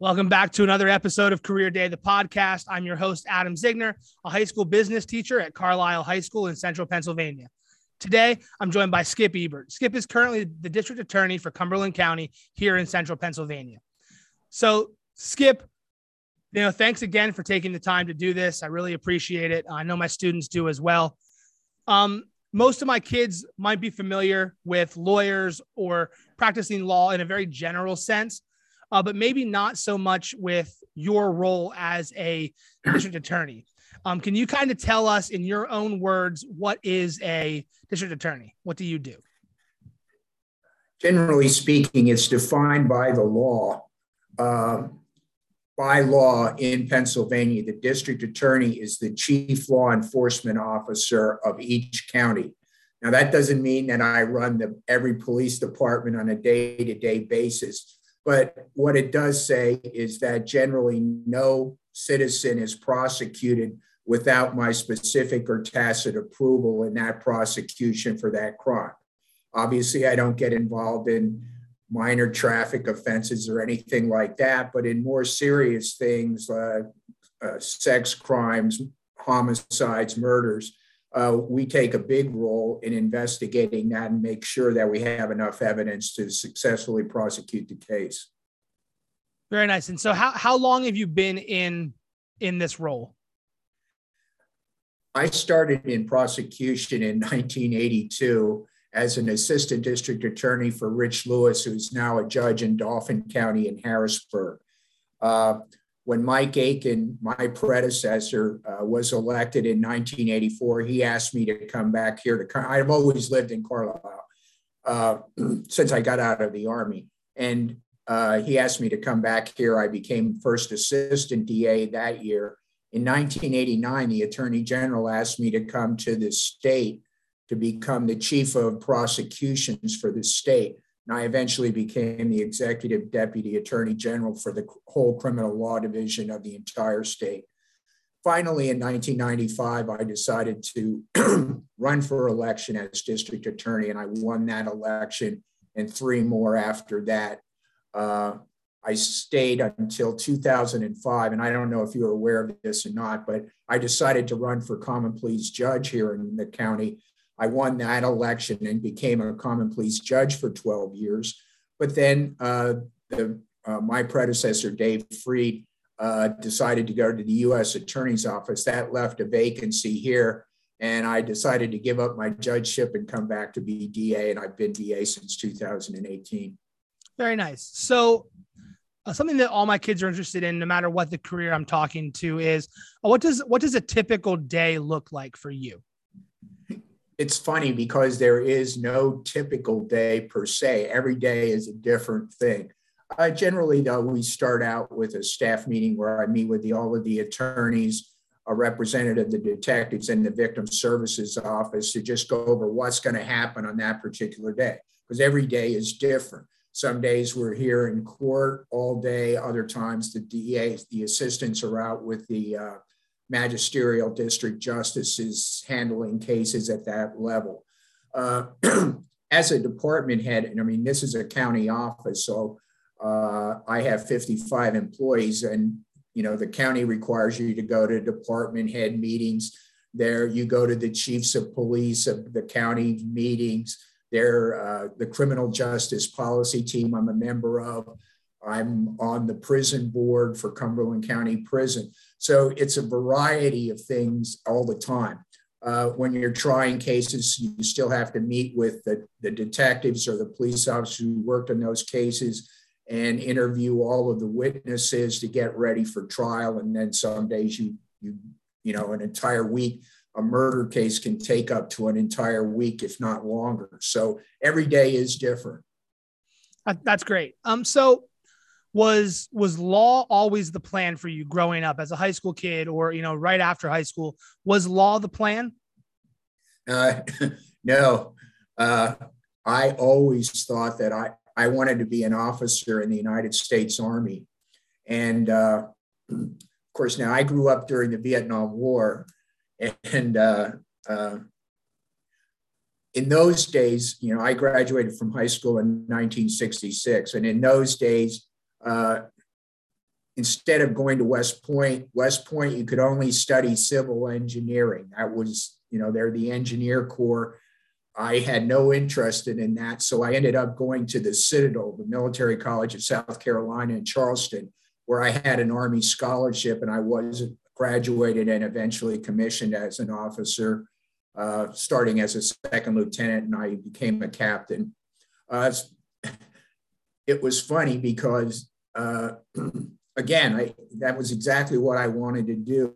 Welcome back to another episode of Career Day, the podcast. I'm your host, Adam Zigner, a high school business teacher at Carlisle High School in central Pennsylvania. Today, I'm joined by Skip Ebert. Skip is currently the district attorney for Cumberland County here in central Pennsylvania. So, Skip, you know, thanks again for taking the time to do this. I really appreciate it. I know my students do as well. Um, most of my kids might be familiar with lawyers or practicing law in a very general sense uh, but maybe not so much with your role as a district attorney. Um, can you kind of tell us in your own words what is a district attorney? What do you do? Generally speaking, it's defined by the law. Uh, by law in Pennsylvania, the district attorney is the chief law enforcement officer of each county. Now, that doesn't mean that I run the, every police department on a day to day basis, but what it does say is that generally no citizen is prosecuted without my specific or tacit approval in that prosecution for that crime. Obviously, I don't get involved in minor traffic offenses or anything like that, but in more serious things, uh, uh, sex crimes, homicides, murders, uh, we take a big role in investigating that and make sure that we have enough evidence to successfully prosecute the case. Very nice. And so, how how long have you been in in this role? I started in prosecution in 1982 as an assistant district attorney for Rich Lewis, who's now a judge in Dauphin County in Harrisburg. Uh, when Mike Eakin, my predecessor, uh, was elected in 1984, he asked me to come back here to. I've always lived in Carlisle uh, since I got out of the army, and uh, he asked me to come back here. I became first assistant DA that year. In 1989, the Attorney General asked me to come to the state to become the chief of prosecutions for the state. And I eventually became the executive deputy attorney general for the whole criminal law division of the entire state. Finally, in 1995, I decided to run for election as district attorney, and I won that election and three more after that. Uh, I stayed until 2005, and I don't know if you're aware of this or not, but I decided to run for common pleas judge here in the county I won that election and became a common pleas judge for 12 years. But then uh, the, uh, my predecessor, Dave Freed, uh, decided to go to the US Attorney's Office. That left a vacancy here. And I decided to give up my judgeship and come back to be DA. And I've been DA since 2018. Very nice. So, uh, something that all my kids are interested in, no matter what the career I'm talking to, is uh, what does what does a typical day look like for you? It's funny because there is no typical day per se. Every day is a different thing. Uh, generally, though, we start out with a staff meeting where I meet with the, all of the attorneys, a representative, of the detectives, and the victim services office to just go over what's going to happen on that particular day. Because every day is different. Some days we're here in court all day. Other times the DA, the assistants are out with the uh, magisterial district justices handling cases at that level. Uh, as a department head, and I mean, this is a county office, so uh, I have 55 employees, and you know, the county requires you to go to department head meetings. There, you go to the chiefs of police of the county meetings. There, uh, the criminal justice policy team I'm a member of. I'm on the prison board for Cumberland County Prison. So it's a variety of things all the time. Uh, when you're trying cases, you still have to meet with the, the detectives or the police officers who worked on those cases and interview all of the witnesses to get ready for trial. And then some days you, you, you know, an entire week, a murder case can take up to an entire week, if not longer. So every day is different. That's great. Um, so was was law always the plan for you growing up as a high school kid or you know right after high school? Was law the plan? Uh, no. Uh, i always thought that i i wanted to be an officer in the united states army. And uh, of course now i grew up during the vietnam war. And uh, uh, in those days, you know, I graduated from high school in 1966, and in those days, uh, instead of going to West Point, West Point, you could only study civil engineering. That was, you know, they're the engineer corps. I had no interest in, that. So I ended up going to the Citadel, the military college of South Carolina in Charleston, where I had an Army scholarship and I was graduated and eventually commissioned as an officer, uh, starting as a second lieutenant, and I became a captain. Uh, it was funny because, uh, again, I, that was exactly what I wanted to do.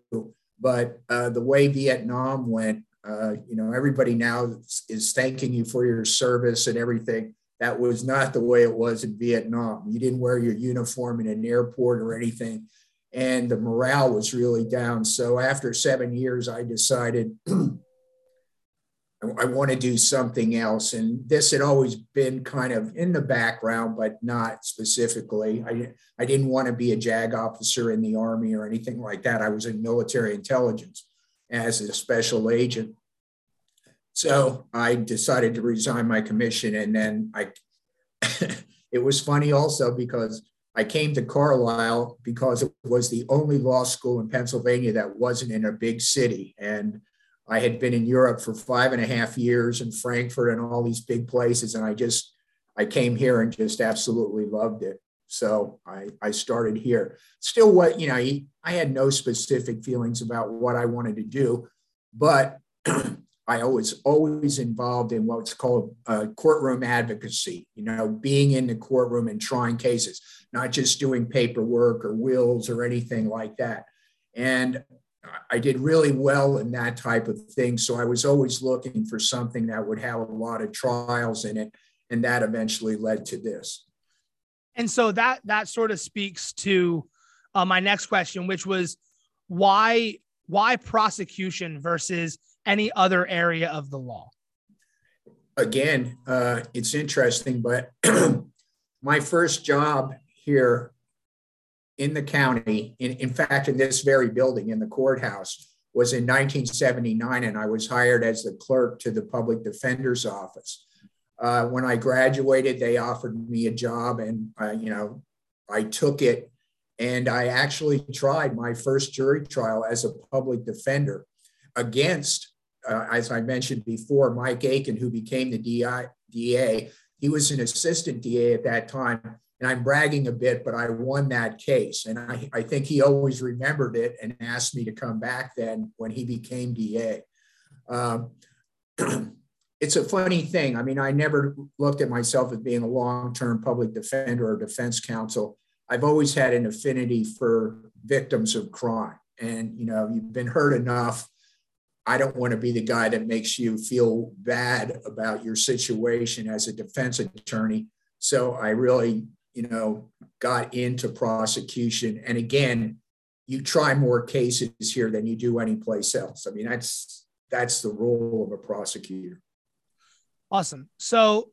But uh, the way Vietnam went, uh, you know, everybody now is thanking you for your service and everything. That was not the way it was in Vietnam. You didn't wear your uniform in an airport or anything, and the morale was really down. So after seven years, I decided I want to do something else. And this had always been kind of in the background, but not specifically. I, I didn't want to be a JAG officer in the Army or anything like that. I was in military intelligence as a special agent. So I decided to resign my commission. And then I, it was funny also because I came to Carlisle because it was the only law school in Pennsylvania that wasn't in a big city. And I had been in Europe for five and a half years in Frankfurt and all these big places. And I just, I came here and just absolutely loved it. So I, I started here. Still, what, you know, I had no specific feelings about what I wanted to do, but I was always involved in what's called uh, courtroom advocacy, you know, being in the courtroom and trying cases, not just doing paperwork or wills or anything like that. And I did really well in that type of thing. So I was always looking for something that would have a lot of trials in it. And that eventually led to this. And so that that sort of speaks to uh, my next question, which was why why prosecution versus any other area of the law? Again, uh, it's interesting, but my first job here in the county, in, in fact, in this very building in the courthouse, was in 1979, and I was hired as the clerk to the public defender's office. Uh, when I graduated, they offered me a job, and uh, you know, I took it, and I actually tried my first jury trial as a public defender against, uh, as I mentioned before, Mike Eakin, who became the DI, DA. He was an assistant DA at that time, and I'm bragging a bit, but I won that case. And I, I think he always remembered it and asked me to come back then when he became DA. Um, it's a funny thing. I mean, I never looked at myself as being a long term public defender or defense counsel. I've always had an affinity for victims of crime. And, you know, you've been hurt enough. I don't want to be the guy that makes you feel bad about your situation as a defense attorney. So I really you know, got into prosecution. And again, you try more cases here than you do anyplace else. I mean, that's that's the role of a prosecutor. Awesome. So,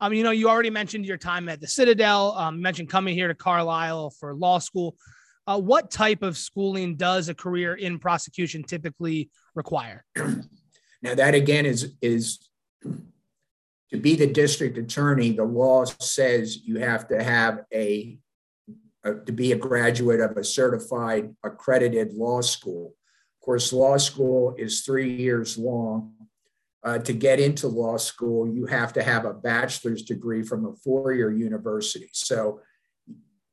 um, you know, you already mentioned your time at the Citadel. Um, mentioned coming here to Carlisle for law school. Uh, what type of schooling does a career in prosecution typically require? now, that again is is to be the district attorney, the law says you have to have a, a, to be a graduate of a certified accredited law school. Of course, law school is three years long. Uh, to get into law school, you have to have a bachelor's degree from a four-year university. So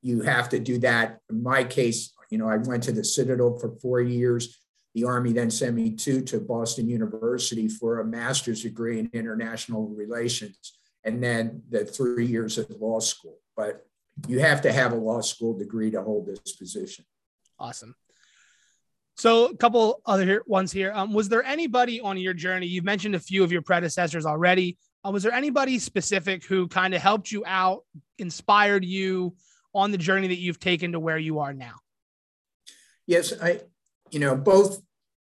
you have to do that. In my case, you know, I went to the Citadel for four years. The Army then sent me to, to Boston University for a master's degree in international relations, and then the three years at law school. But you have to have a law school degree to hold this position. Awesome. So, a couple other ones here. Um, was there anybody on your journey? You've mentioned a few of your predecessors already. Uh, was there anybody specific who kind of helped you out, inspired you on the journey that you've taken to where you are now? Yes, I, you know, both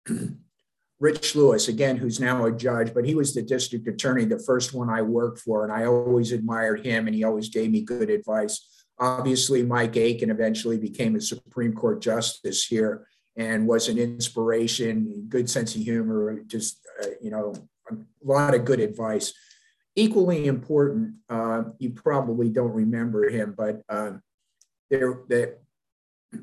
Rich Lewis, again, who's now a judge, but he was the district attorney, the first one I worked for, and I always admired him and he always gave me good advice. Obviously, Mike Eakin eventually became a Supreme Court justice here and was an inspiration, good sense of humor, just, uh, you know, a lot of good advice. Equally important, uh, you probably don't remember him, but uh, there, that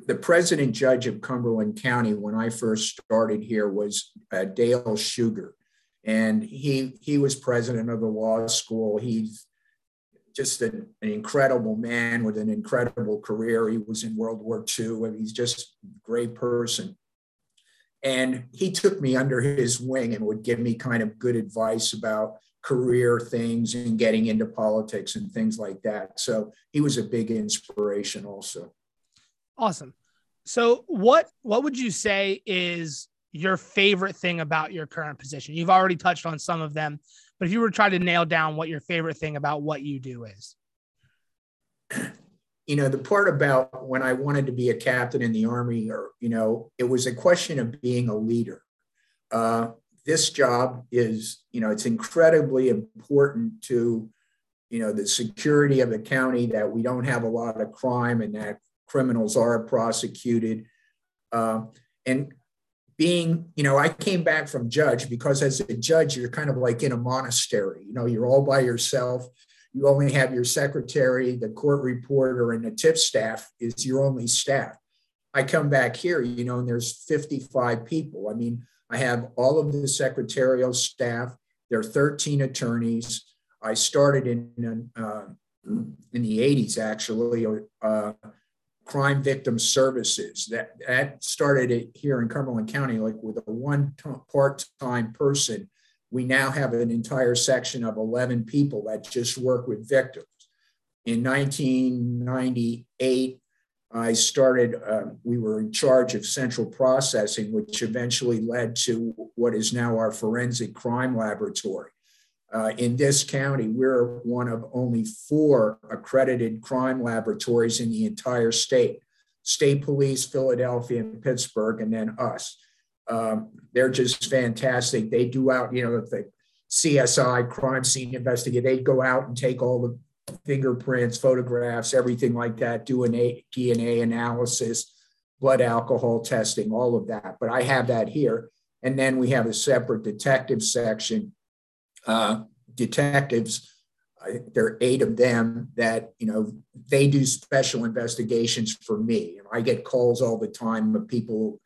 the president judge of Cumberland County when I first started here was uh, Dale Shughart, and he he was president of the law school. He's just an, an, incredible man with an incredible career. He was in World War II, and he's just a great person. And he took me under his wing and would give me kind of good advice about career things and getting into politics and things like that. So he was a big inspiration also. Awesome. So what what would you say is your favorite thing about your current position? You've already touched on some of them, but if you were trying to nail down what your favorite thing about what you do is. You know, the part about when I wanted to be a captain in the army, or, you know, it was a question of being a leader. Uh, this job is, you know, it's incredibly important to, you know, the security of the county that we don't have a lot of crime and that criminals are prosecuted. Uh, and being, you know, I came back from judge because as a judge, you're kind of like in a monastery, you know, you're all by yourself. You only have your secretary, the court reporter, and the tip staff is your only staff. I come back here, you know, and there's 55 people. I mean, I have all of the secretarial staff. There are 13 attorneys. I started in uh, in the 80s, actually, uh, crime victim services. That that started here in Cumberland County, like with a one part-time person. We now have an entire section of 11 people that just work with victims. In 1998, I started, uh, we were in charge of central processing, which eventually led to what is now our forensic crime laboratory. Uh, in this county, we're one of only four accredited crime laboratories in the entire state state police, Philadelphia, and Pittsburgh, and then us. Um, they're just fantastic. They do out, you know, the CSI crime scene investigate, they go out and take all the fingerprints, photographs, everything like that, do an DNA analysis, blood alcohol testing, all of that. But I have that here. And then we have a separate detective section. Uh, detectives, uh, there are eight of them that, you know, they do special investigations for me. I get calls all the time of people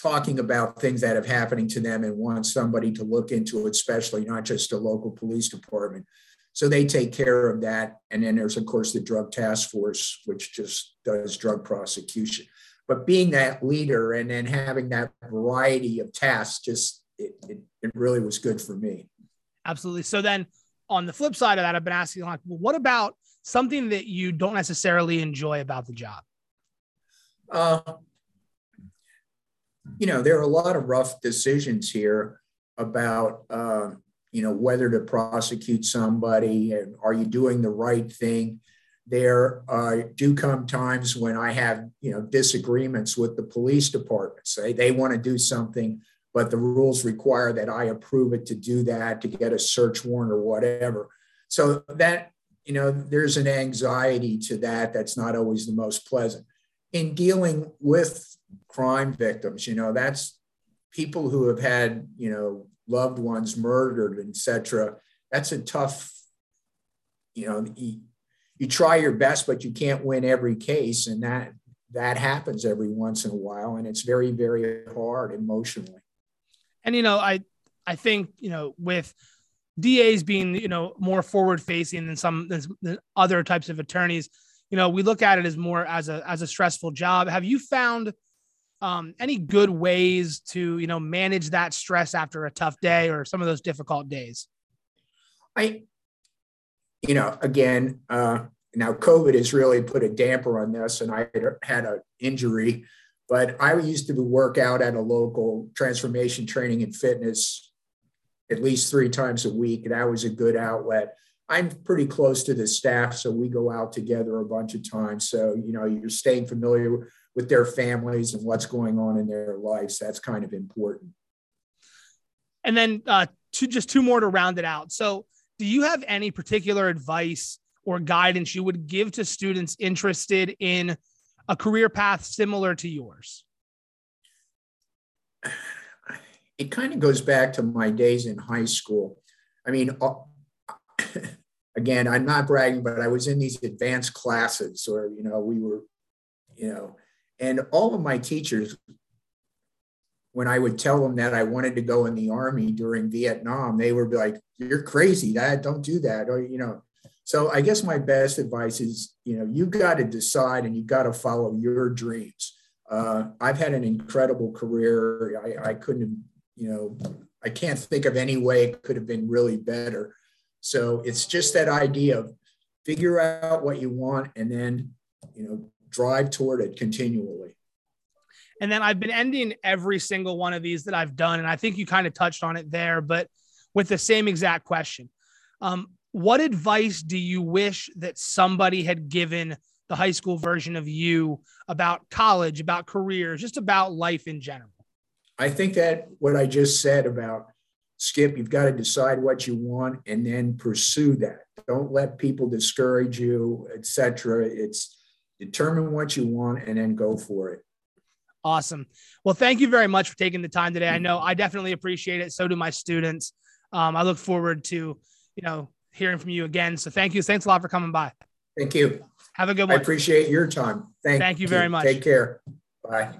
talking about things that have happening to them and want somebody to look into it, especially not just a local police department. So they take care of that. And then there's, of course, the drug task force, which just does drug prosecution. But being that leader and then having that variety of tasks, just it, it, it really was good for me. Absolutely. So then on the flip side of that, I've been asking like, well, what about something that you don't necessarily enjoy about the job? Uh, you know, there are a lot of rough decisions here about uh, you know, whether to prosecute somebody and are you doing the right thing? There uh, do come times when I have, you know, disagreements with the police departments. Say they want to do something, but the rules require that I approve it to do that, to get a search warrant or whatever. So that, you know, there's an anxiety to that that's not always the most pleasant. In dealing with crime victims, you know, that's people who have had, you know, loved ones murdered, etc. That's a tough, you know, you, you try your best, but you can't win every case, and that that happens every once in a while, and it's very very hard emotionally. And you know, I I think you know with DAs being you know more forward facing than some than other types of attorneys, you know, we look at it as more as a as a stressful job. Have you found um, any good ways to you know manage that stress after a tough day or some of those difficult days i you know again uh, now covid has really put a damper on this and i had an injury but i used to work out at a local transformation training and fitness at least three times a week and that was a good outlet i'm pretty close to the staff so we go out together a bunch of times so you know you're staying familiar with their families and what's going on in their lives. That's kind of important. And then uh, just two more to round it out. So, do you have any particular advice or guidance you would give to students interested in a career path similar to yours? It kind of goes back to my days in high school. I mean, uh, again, I'm not bragging, but I was in these advanced classes, or you know, we were you know, and all of my teachers, when I would tell them that I wanted to go in the army during Vietnam, they would be like, "You're crazy, Dad! Don't do that." Or you know, so I guess my best advice is, you know, you got to decide and you got to follow your dreams. Uh, I've had an incredible career. I, I couldn't, have, you know, I can't think of any way it could have been really better. So it's just that idea of figure out what you want and then, you know, drive toward it continually. And then I've been ending every single one of these that I've done. And I think you kind of touched on it there, but with the same exact question. Um, what advice do you wish that somebody had given the high school version of you about college, about careers, just about life in general? I think that what I just said about Skip, you've got to decide what you want and then pursue that. Don't let people discourage you, etc. It's determine what you want and then go for it. Awesome. Well, thank you very much for taking the time today. I know I definitely appreciate it. So do my students. Um, I look forward to, you know, hearing from you again. So thank you. Thanks a lot for coming by. Thank you. Have a good one. I appreciate your time. Thank, thank you very much. Take care. Bye.